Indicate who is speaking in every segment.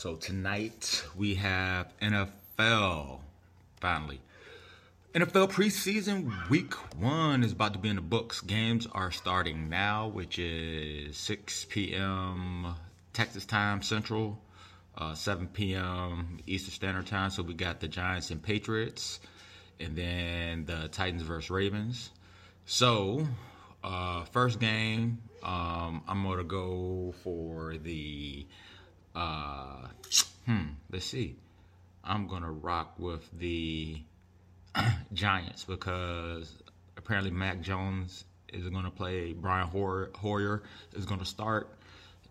Speaker 1: So tonight we have NFL finally. NFL preseason week one is about to be in the books. Games are starting now, which is 6 p.m. Texas time Central, uh, 7 p.m. Eastern Standard Time. So we got the Giants and Patriots, and then the Titans versus Ravens. So, uh, first game, um, I'm gonna go for the. Uh, hmm. Let's see. I'm gonna rock with the Giants because apparently Mac Jones is to play. Brian Hoyer is to start,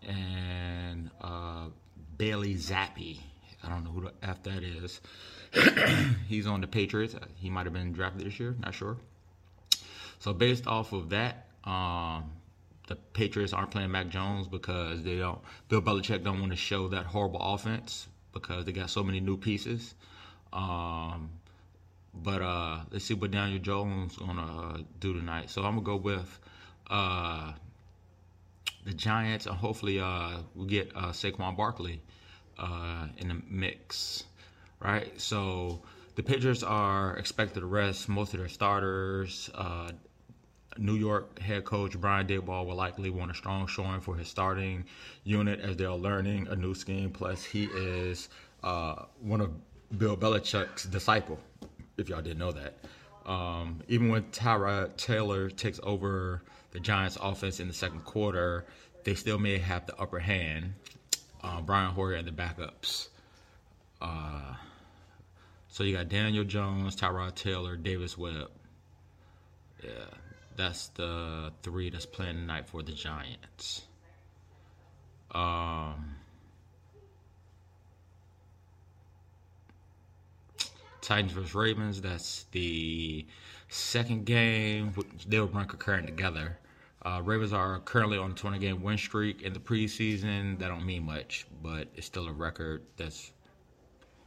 Speaker 1: and uh, Bailey Zappe. I don't know who the f that is. He's on the Patriots. He might have been drafted this year. Not sure. So based off of that, um, the Patriots aren't playing Mac Jones because they don't. Bill Belichick don't want to show that horrible offense because they got so many new pieces. Um, but uh, let's see what Daniel Jones gonna uh, do tonight. So I'm gonna go with uh, the Giants, and hopefully uh, we get uh, Saquon Barkley uh, in the mix, right? So the Patriots are expected to rest most of their starters. New York head coach Brian Daboll will likely want a strong showing for his starting unit as they're learning a new scheme. Plus, he is uh, one of Bill Belichick's disciple if y'all didn't know that. Um, even when Tyrod Taylor takes over the Giants' offense in the second quarter, they still may have the upper hand. Uh, Brian Hoyer and the backups. Uh, so you got Daniel Jones, Tyrod Taylor, Davis Webb. Yeah, that's the three that's playing tonight for the Giants. Um, Titans versus Ravens. That's the second game. They will run concurrent together. Uh, Ravens are currently on a 20 game win streak in the preseason. That don't mean much, but it's still a record that's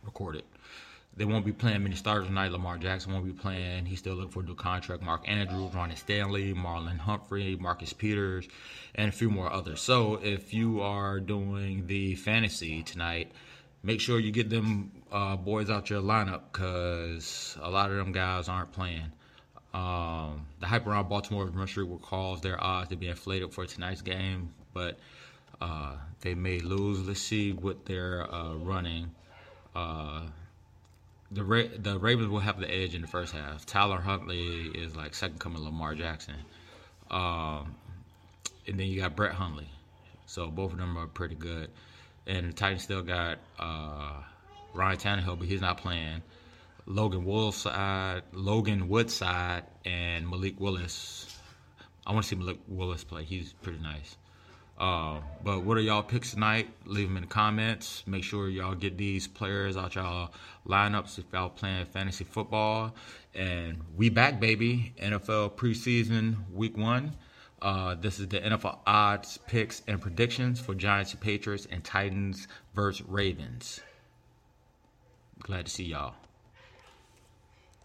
Speaker 1: recorded. They won't be playing many starters tonight. Lamar Jackson won't be playing. He's still looking for a new contract. Mark Andrews, Ronnie Stanley, Marlon Humphrey, Marcus Peters, and a few more others. So if you are doing the fantasy tonight, make sure you get them uh, boys out your lineup because a lot of them guys aren't playing. Um, the hype around Baltimore run will cause their odds to be inflated for tonight's game, but uh, they may lose. Let's see what they're uh, running. The Ra- the Ravens will have the edge in the first half. Tyler Huntley is like second coming Lamar Jackson, um, and then you got Brett Hundley. So both of them are pretty good and the Titans still got uh, Ryan Tannehill, but he's not playing. Logan Woodside, Logan Woodside, and Malik Willis. I want to see Malik Willis play. He's pretty nice. Uh, but what are y'all picks tonight? Leave them in the comments. Make sure y'all get these players out y'all lineups if y'all playing fantasy football. And we back, baby. NFL preseason week one. Uh, this is the NFL odds, picks, and predictions for Giants and Patriots and Titans versus Ravens. Glad to see y'all.